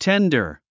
Tender.